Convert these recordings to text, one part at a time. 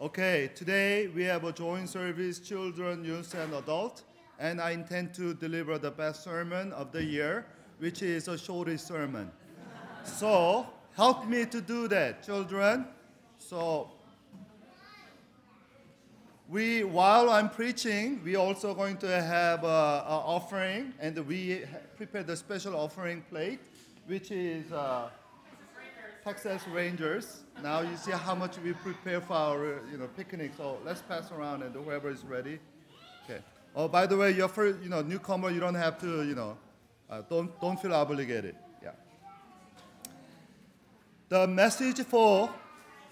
Okay, today we have a joint service, children, youth, and adult, and I intend to deliver the best sermon of the year, which is a shortest sermon. so help me to do that, children. So we, while I'm preaching, we also going to have a, offering, and we prepared a special offering plate, which is. Uh, Texas Rangers. Now you see how much we prepare for our you know picnic. So let's pass around and whoever is ready. Okay. Oh, by the way, you're first, you know newcomer. You don't have to you know uh, don't don't feel obligated. Yeah. The message for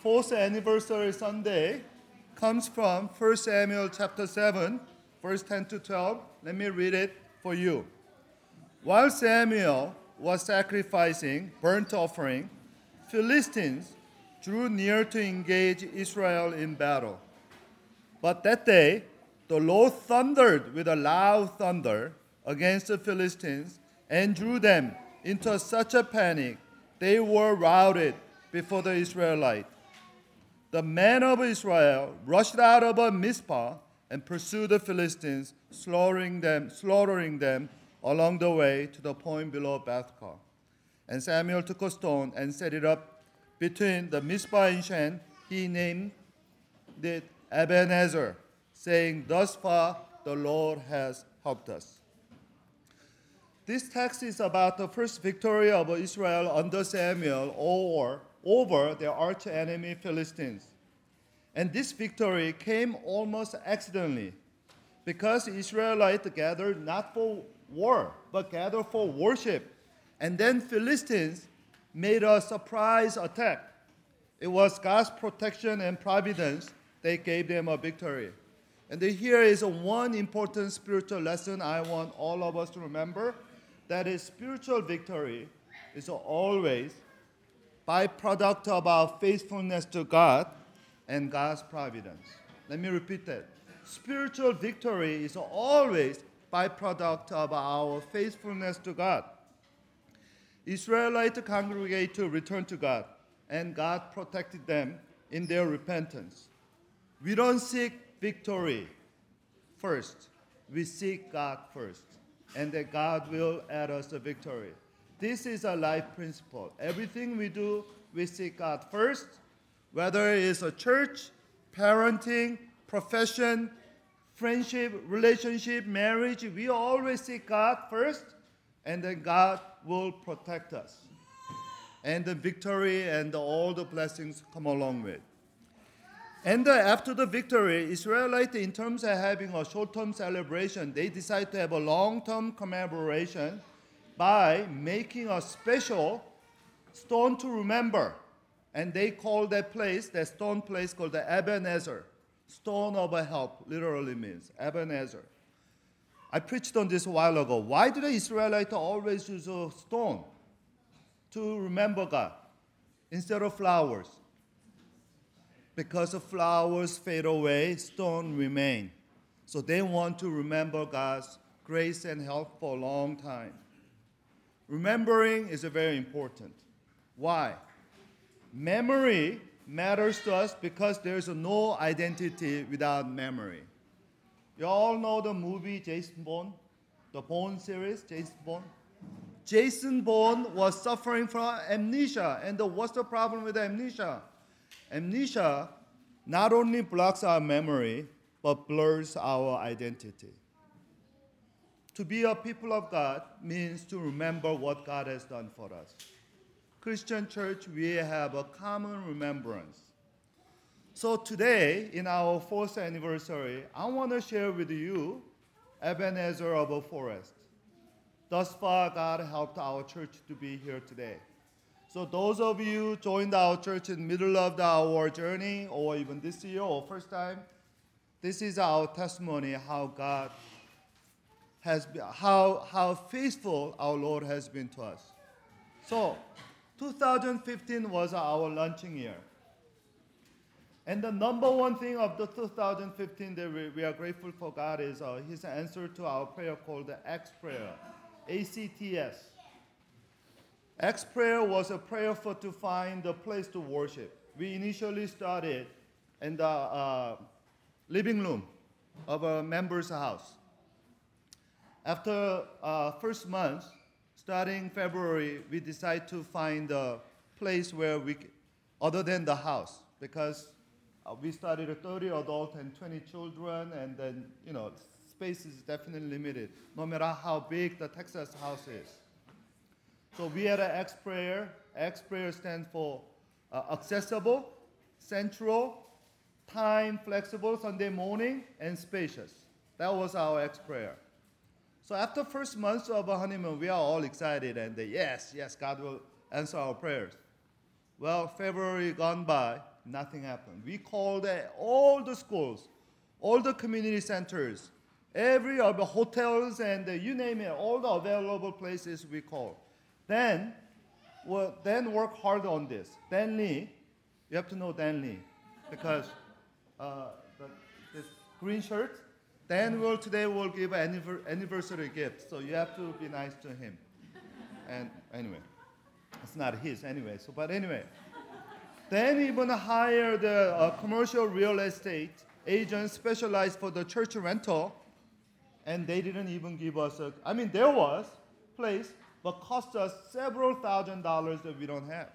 fourth anniversary Sunday comes from 1 Samuel chapter 7, verse 10 to 12. Let me read it for you. While Samuel was sacrificing burnt offering Philistines drew near to engage Israel in battle. But that day, the Lord thundered with a loud thunder against the Philistines and drew them into such a panic they were routed before the Israelites. The men of Israel rushed out of a Mizpah and pursued the Philistines, slaughtering them, slaughtering them along the way to the point below Bethkar. And Samuel took a stone and set it up between the Mizpah and Shen. He named it Ebenezer, saying, Thus far the Lord has helped us. This text is about the first victory of Israel under Samuel or over their arch enemy Philistines. And this victory came almost accidentally because Israelites gathered not for war, but gathered for worship and then Philistines made a surprise attack. It was God's protection and providence that gave them a victory. And here is one important spiritual lesson I want all of us to remember that is spiritual victory is always byproduct of our faithfulness to God and God's providence. Let me repeat that. Spiritual victory is always byproduct of our faithfulness to God Israelites congregate to return to God, and God protected them in their repentance. We don't seek victory first, we seek God first, and that God will add us the victory. This is a life principle. Everything we do, we seek God first, whether it's a church, parenting, profession, friendship, relationship, marriage, we always seek God first, and then God will protect us. And the victory and all the blessings come along with. And uh, after the victory, Israelites, in terms of having a short-term celebration, they decide to have a long-term commemoration by making a special stone to remember. And they call that place, that stone place called the Ebenezer. Stone of help, literally means Ebenezer. I preached on this a while ago. Why do the Israelites always use a stone to remember God instead of flowers? Because the flowers fade away, stone remain. So they want to remember God's grace and help for a long time. Remembering is very important. Why? Memory matters to us because there's no identity without memory. You all know the movie Jason Bourne, the Bourne series, Jason Bourne. Jason Bourne was suffering from amnesia, and what's the problem with amnesia? Amnesia not only blocks our memory, but blurs our identity. To be a people of God means to remember what God has done for us. Christian church, we have a common remembrance. So today, in our fourth anniversary, I want to share with you Ebenezer of a Forest. Thus far, God helped our church to be here today. So those of you joined our church in middle of the, our journey, or even this year or first time, this is our testimony how God has been, how how faithful our Lord has been to us. So, 2015 was our launching year. And the number one thing of the 2015 that we, we are grateful for God is uh, His answer to our prayer called the ACTS prayer, ACTS. Acts prayer was a prayer for to find a place to worship. We initially started in the uh, living room of a member's house. After uh, first month, starting February, we decided to find a place where we, other than the house, because we started a 30 adult and 20 children, and then you know space is definitely limited, no matter how big the Texas house is. So we had an ACTS prayer. ACTS prayer stands for uh, accessible, central, time flexible Sunday morning, and spacious. That was our ACTS prayer. So after first month of a honeymoon, we are all excited and uh, yes, yes, God will answer our prayers. Well, February gone by, nothing happened. We called all the schools, all the community centers, every of the hotels and you name it, all the available places we called. Then, well, then work hard on this. Dan Lee, you have to know Dan Lee because uh, the, this green shirt. Dan will today will give an anniversary gift, so you have to be nice to him. And anyway, it's not his anyway. So, but anyway, then even hired a commercial real estate agent specialized for the church rental, and they didn't even give us a. I mean, there was place, but cost us several thousand dollars that we don't have.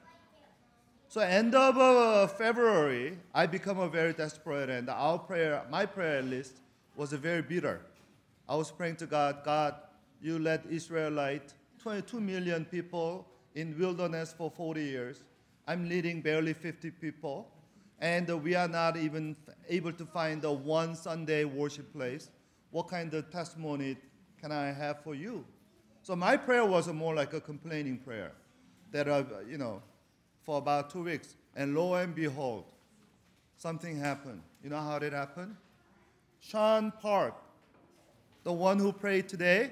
So end of uh, February, I become a very desperate, and our prayer, my prayer list was a very bitter. I was praying to God, God, you let Israelite, 22 million people in wilderness for 40 years. I'm leading barely 50 people, and we are not even able to find a one Sunday worship place. What kind of testimony can I have for you? So my prayer was more like a complaining prayer, that uh, you know, for about two weeks, and lo and behold, something happened. You know how it happen? Sean Park, the one who prayed today,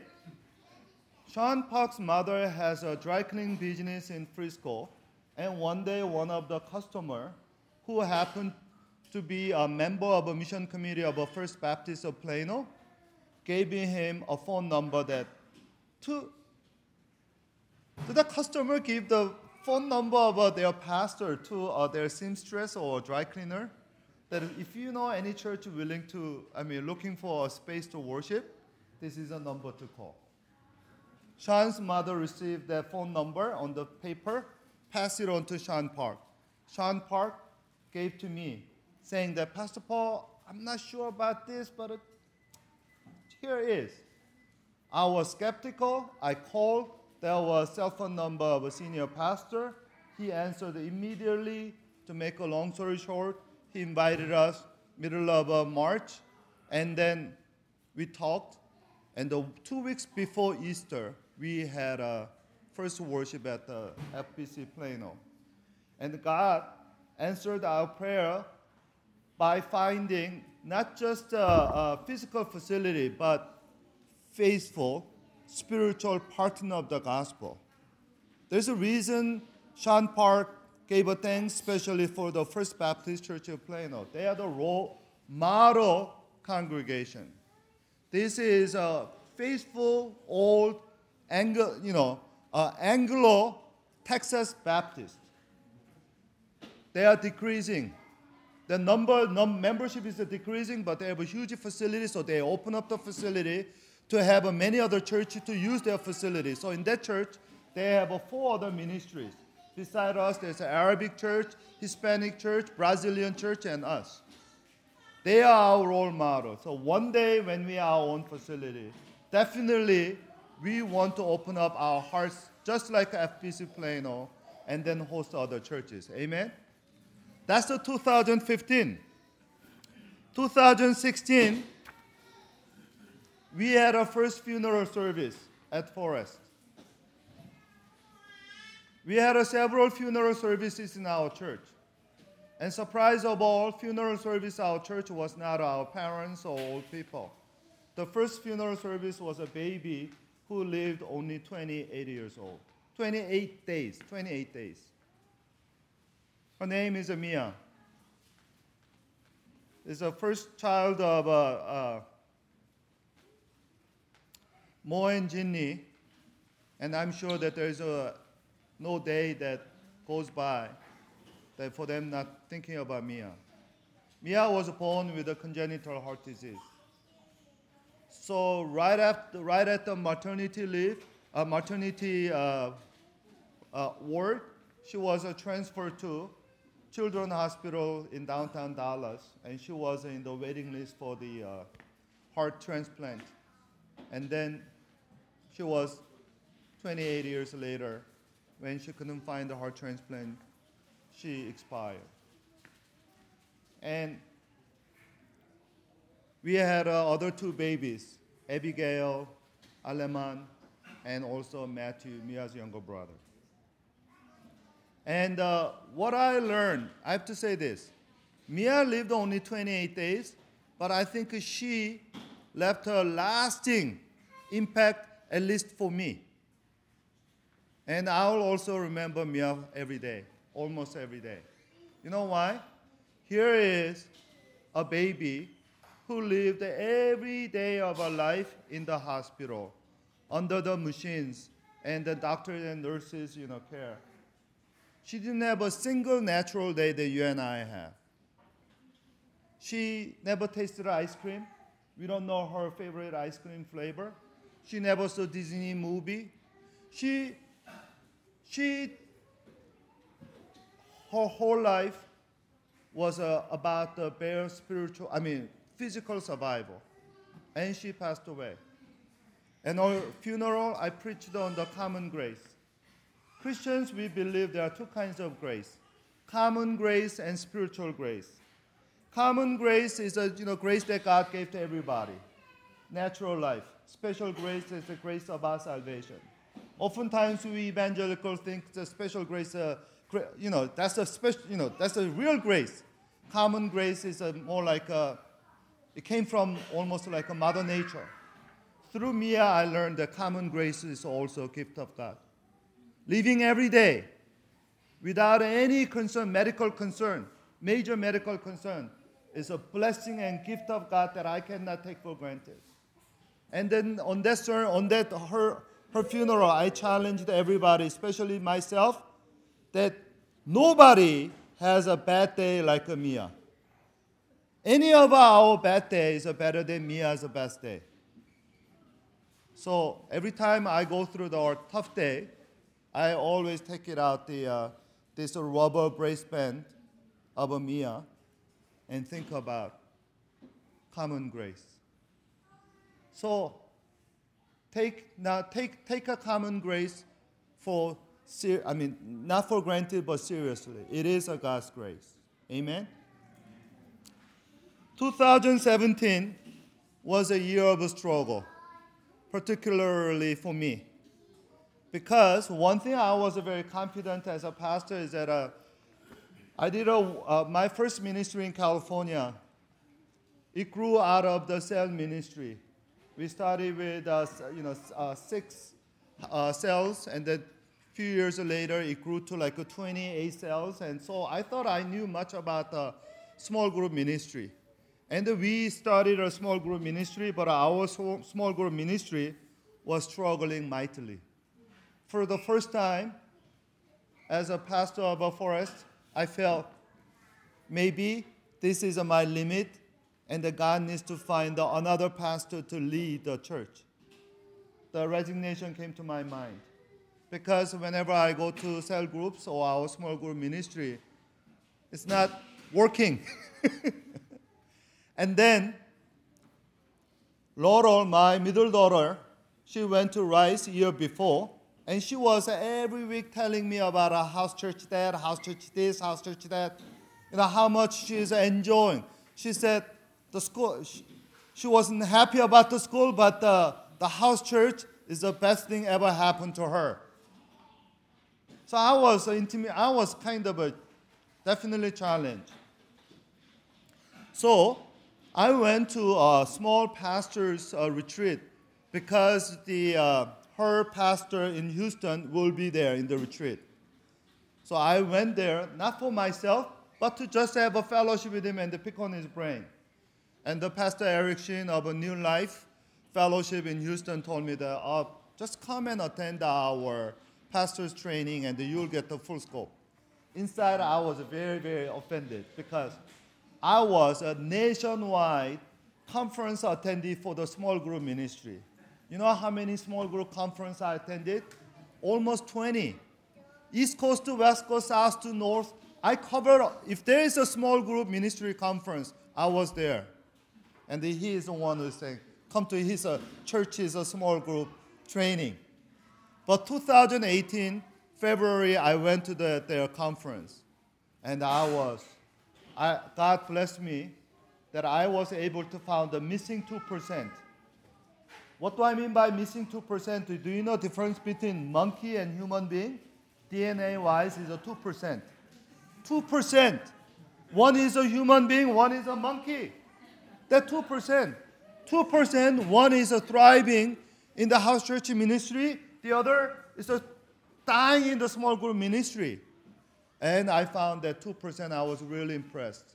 Sean Park's mother has a dry cleaning business in Frisco, and one day one of the customer, who happened to be a member of a mission committee of a First Baptist of Plano, gave him a phone number that to the customer give the phone number of uh, their pastor to uh, their seamstress or dry cleaner? That if you know any church willing to, I mean, looking for a space to worship, this is a number to call. Sean's mother received that phone number on the paper, passed it on to Sean Park. Sean Park gave to me, saying that Pastor Paul, I'm not sure about this, but it, here it is. I was skeptical. I called. There was a cell phone number of a senior pastor. He answered immediately. To make a long story short, he invited us middle of uh, March, and then we talked. And the two weeks before Easter, we had a first worship at the FBC Plano, and God answered our prayer by finding not just a, a physical facility, but faithful, spiritual partner of the gospel. There's a reason Sean Park gave a thanks especially for the First Baptist Church of Plano. They are the role model congregation. This is a faithful old Anglo, you know, uh, Anglo Texas Baptist. They are decreasing. The number num- membership is decreasing, but they have a huge facility, so they open up the facility to have uh, many other churches to use their facility. So in that church, they have uh, four other ministries. Beside us, there's an Arabic church, Hispanic church, Brazilian church, and us. They are our role model. So one day when we are our own facility, definitely we want to open up our hearts just like FBC Plano and then host other churches. Amen? That's the 2015. 2016, we had our first funeral service at Forest. We had several funeral services in our church. And surprise of all, funeral service our church was not our parents or old people. The first funeral service was a baby who lived only 28 years old. 28 days, 28 days. Her name is Mia. Is the first child of uh, uh, Mo and Jinny, and I'm sure that there's a, no day that goes by that for them not thinking about Mia. Mia was born with a congenital heart disease. So right after, right at the maternity leave, uh, maternity uh, uh, ward, she was transferred to Children's Hospital in downtown Dallas, and she was in the waiting list for the uh, heart transplant. And then she was 28 years later, when she couldn't find the heart transplant, she expired. And we had uh, other two babies, Abigail, Aleman, and also Matthew, Mia's younger brother. And uh, what I learned, I have to say this Mia lived only 28 days, but I think she left a lasting impact, at least for me. And I'll also remember Mia every day, almost every day. You know why? Here is a baby who lived every day of her life in the hospital under the machines and the doctors and nurses, you know, care. She didn't have a single natural day that you and I have. She never tasted ice cream. We don't know her favorite ice cream flavor. She never saw Disney movie. She she, her whole life was uh, about the bare spiritual, I mean, physical survival. And she passed away. And her funeral, I preached on the common grace. Christians, we believe there are two kinds of grace common grace and spiritual grace. Common grace is a you know, grace that God gave to everybody, natural life. Special grace is the grace of our salvation. Oftentimes we evangelicals think the special grace, uh, you know, that's a special, you know, that's a real grace. Common grace is a, more like a, it came from almost like a mother nature. Through Mia, I learned that common grace is also a gift of God. Living every day without any concern, medical concern, major medical concern, is a blessing and gift of God that I cannot take for granted. And then on that, on that her her funeral, I challenged everybody, especially myself, that nobody has a bad day like a Mia. Any of our bad days are better than Mia's best day. So every time I go through the tough day, I always take it out the uh, this rubber brace band of Mia and think about common grace. So take now take take a common grace for I mean not for granted but seriously. It is a God's grace. Amen. 2017 was a year of struggle, particularly for me. Because one thing I was very confident as a pastor is that uh, I did a, uh, my first ministry in California. It grew out of the cell ministry. We started with uh, you know uh, six uh, cells, and then a few years later it grew to like 28 cells. And so I thought I knew much about the small group ministry. And we started a small group ministry, but our small group ministry was struggling mightily. For the first time, as a pastor of a forest, I felt maybe this is my limit and God needs to find another pastor to lead the church. The resignation came to my mind because whenever I go to cell groups or our small group ministry, it's not working. and then Laurel, my middle daughter, she went to Rice year before, and she was every week telling me about a house church that, house church this, house church that, you know, how much she's enjoying. She said, the school, she, she wasn't happy about the school, but the, the house church is the best thing ever happened to her. So I was intimate, I was kind of a definitely challenged. So I went to a small pastor's uh, retreat because the, uh, her pastor in Houston will be there in the retreat. So I went there, not for myself, but to just have a fellowship with him and to pick on his brain. And the Pastor Eric Sheen of a New Life Fellowship in Houston told me that uh, just come and attend our pastor's training and you'll get the full scope. Inside, I was very, very offended because I was a nationwide conference attendee for the small group ministry. You know how many small group conference I attended? Almost 20. East Coast to West Coast, South to North. I covered, if there is a small group ministry conference, I was there. And he is the one who's saying, come to his uh, church's a small group training. But 2018, February, I went to the, their conference. And I was, I, God blessed me that I was able to find the missing 2%. What do I mean by missing 2%? Do you know the difference between monkey and human being? DNA wise is a 2%. 2%. One is a human being, one is a monkey. That 2%. 2%, one is a thriving in the house church ministry, the other is a dying in the small group ministry. And I found that 2%, I was really impressed.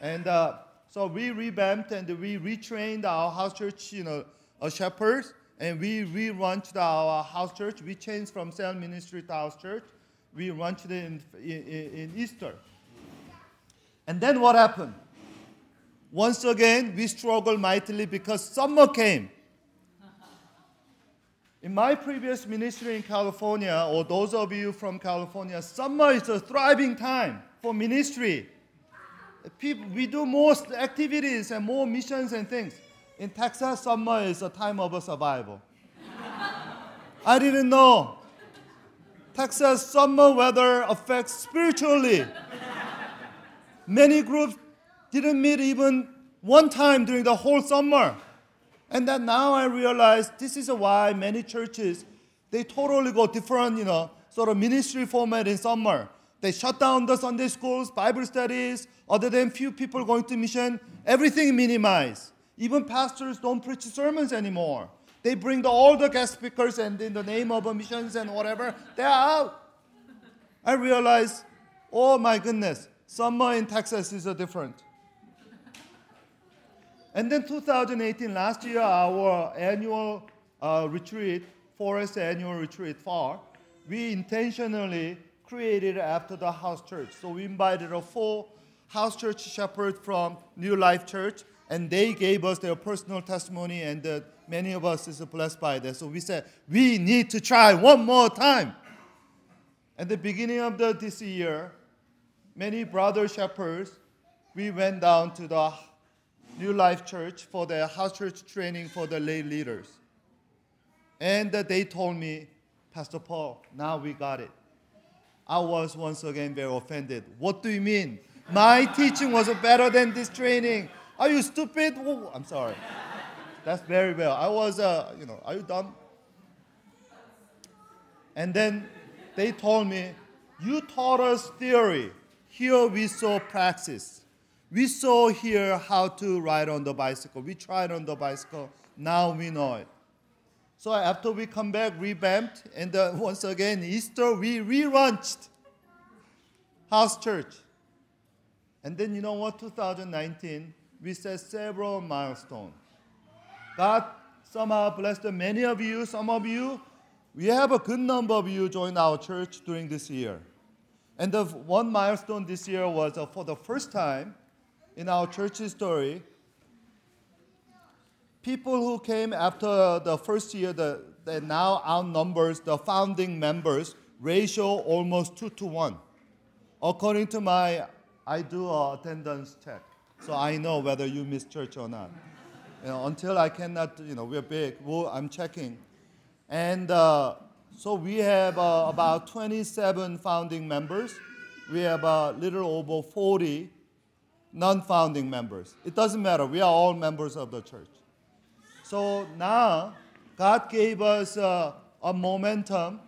And uh, so we revamped and we retrained our house church, you know, uh, shepherds, and we relaunched our house church. We changed from cell ministry to house church. We launched it in, in, in Easter. And then what happened? Once again, we struggled mightily because summer came. In my previous ministry in California, or those of you from California, summer is a thriving time for ministry. People, we do most activities and more missions and things. In Texas, summer is a time of a survival. I didn't know. Texas summer weather affects spiritually. Many groups didn't meet even one time during the whole summer. And then now I realize this is why many churches they totally go different, you know, sort of ministry format in summer. They shut down the Sunday schools, Bible studies, other than few people going to mission, everything minimized. Even pastors don't preach sermons anymore. They bring the, all the guest speakers and in the name of missions and whatever, they're out. I realize, oh my goodness, summer in Texas is different. And then 2018, last year, our annual uh, retreat, Forest Annual Retreat, FAR, we intentionally created after the house church. So we invited a full house church shepherd from New Life Church, and they gave us their personal testimony, and uh, many of us is blessed by that. So we said, we need to try one more time. At the beginning of the, this year, many brother shepherds, we went down to the New Life Church for the house church training for the lay leaders. And they told me, Pastor Paul, now we got it. I was once again very offended. What do you mean? My teaching was better than this training. Are you stupid? I'm sorry. That's very well. I was, uh, you know, are you dumb? And then they told me, you taught us theory. Here we saw praxis. We saw here how to ride on the bicycle. We tried on the bicycle. Now we know it. So after we come back, revamped, and uh, once again, Easter, we relaunched House Church. And then you know what? 2019, we set several milestones. God somehow blessed many of you, some of you. We have a good number of you join our church during this year. And the one milestone this year was uh, for the first time in our church history, people who came after the first year that, that now outnumbers the founding members ratio almost two to one. According to my, I do a attendance check, so I know whether you miss church or not. You know, until I cannot, you know, we're big. I'm checking, and uh, so we have uh, about 27 founding members. We have a little over 40 non-founding members. It doesn't matter. We are all members of the church. So now God gave us uh, a momentum,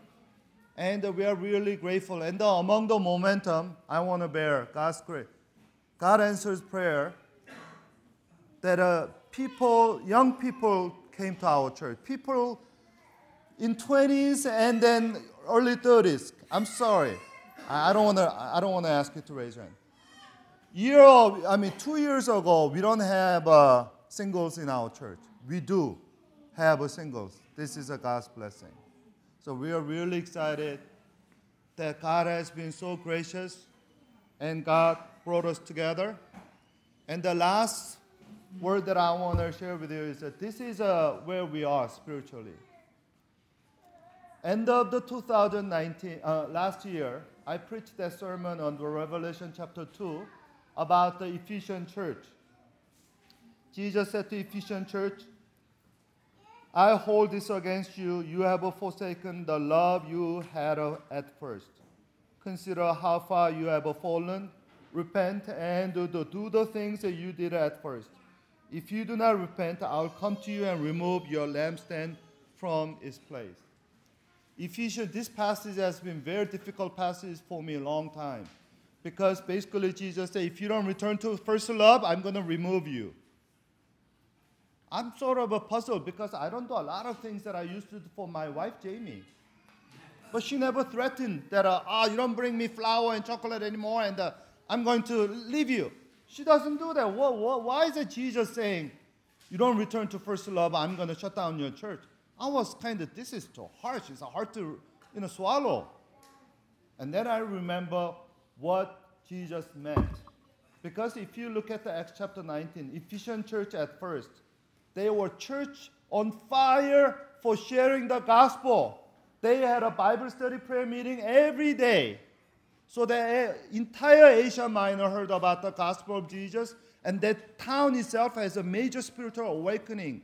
and we are really grateful. And uh, among the momentum, I want to bear God's grace. God answers prayer that uh, people, young people came to our church. People in 20s and then early 30s. I'm sorry. I don't want to. I don't want to ask you to raise your hand. Year, I mean, two years ago, we don't have uh, singles in our church we do have a singles. This is a God's blessing. So we are really excited that God has been so gracious and God brought us together. And the last word that I want to share with you is that this is uh, where we are spiritually. End of the 2019, uh, last year, I preached that sermon on the Revelation chapter 2 about the Ephesian church. Jesus said to Ephesian church, I hold this against you. You have forsaken the love you had at first. Consider how far you have fallen. Repent and do the, things that you did at first. If you do not repent, I'll come to you and remove your lampstand from its place. Ephesians, this passage has been very difficult passage for me a long time. Because basically Jesus said, if you don't return to first love, I'm going to remove you. I'm sort of a puzzle because I don't do a lot of things that I used to do for my wife, Jamie. But she never threatened that, uh, oh, you don't bring me flower and chocolate anymore and uh, I'm going to leave you. She doesn't do that. What, what, why is it Jesus saying, you don't return to first love, I'm going to shut down your church? I was kind of, this is too harsh. It's hard to you know, swallow. And then I remember what Jesus meant. Because if you look at the Acts chapter 19, Ephesian church at first, they were church on fire for sharing the gospel. They had a Bible study prayer meeting every day. So the eh, entire Asia Minor heard about the gospel of Jesus, and that town itself has a major spiritual awakening.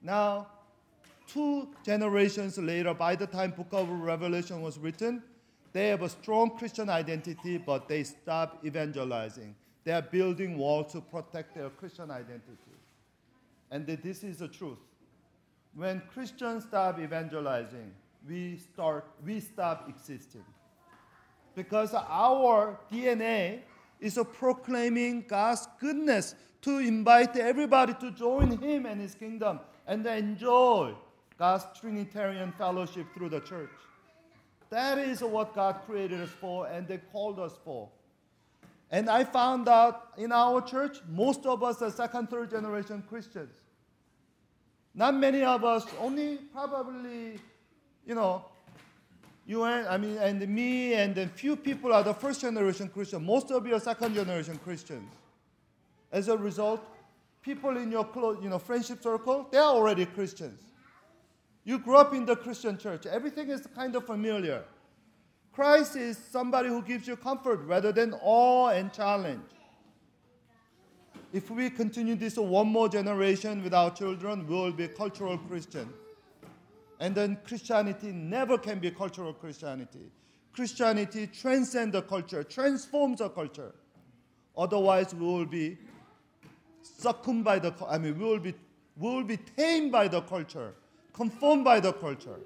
Now, two generations later, by the time Book of Revelation was written, they have a strong Christian identity, but they stop evangelizing. They are building walls to protect their Christian identity. And this is the truth. When Christians stop evangelizing, we start we stop existing. Because our DNA is a proclaiming God's goodness to invite everybody to join him and his kingdom and enjoy God's Trinitarian fellowship through the church. That is what God created us for and they called us for. And I found out in our church, most of us are second, third generation Christians. Not many of us, only probably, you know, you and I mean, and me and a few people are the first generation Christian. Most of you are second generation Christians. As a result, people in your close, you know, friendship circle, they are already Christians. You grew up in the Christian church. Everything is kind of familiar. Christ is somebody who gives you comfort rather than awe and challenge. If we continue this one more generation with our children, we will be cultural Christian. And then Christianity never can be cultural Christianity. Christianity transcends the culture, transforms the culture. Otherwise, we will be succumbed by the, I mean, we will be, we will be tamed by the culture, conformed by the culture.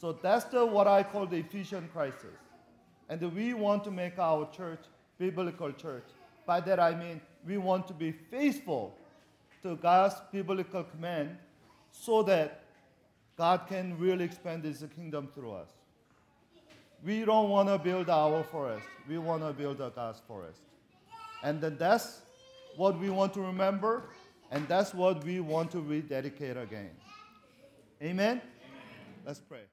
So that's the, what I call the Ephesian crisis. And we want to make our church biblical church. By that I mean we want to be faithful to God's biblical command so that God can really expand his kingdom through us. We don't want to build our forest. We want to build a God's forest. And then that's what we want to remember, and that's what we want to rededicate again. Amen? Amen. Let's pray.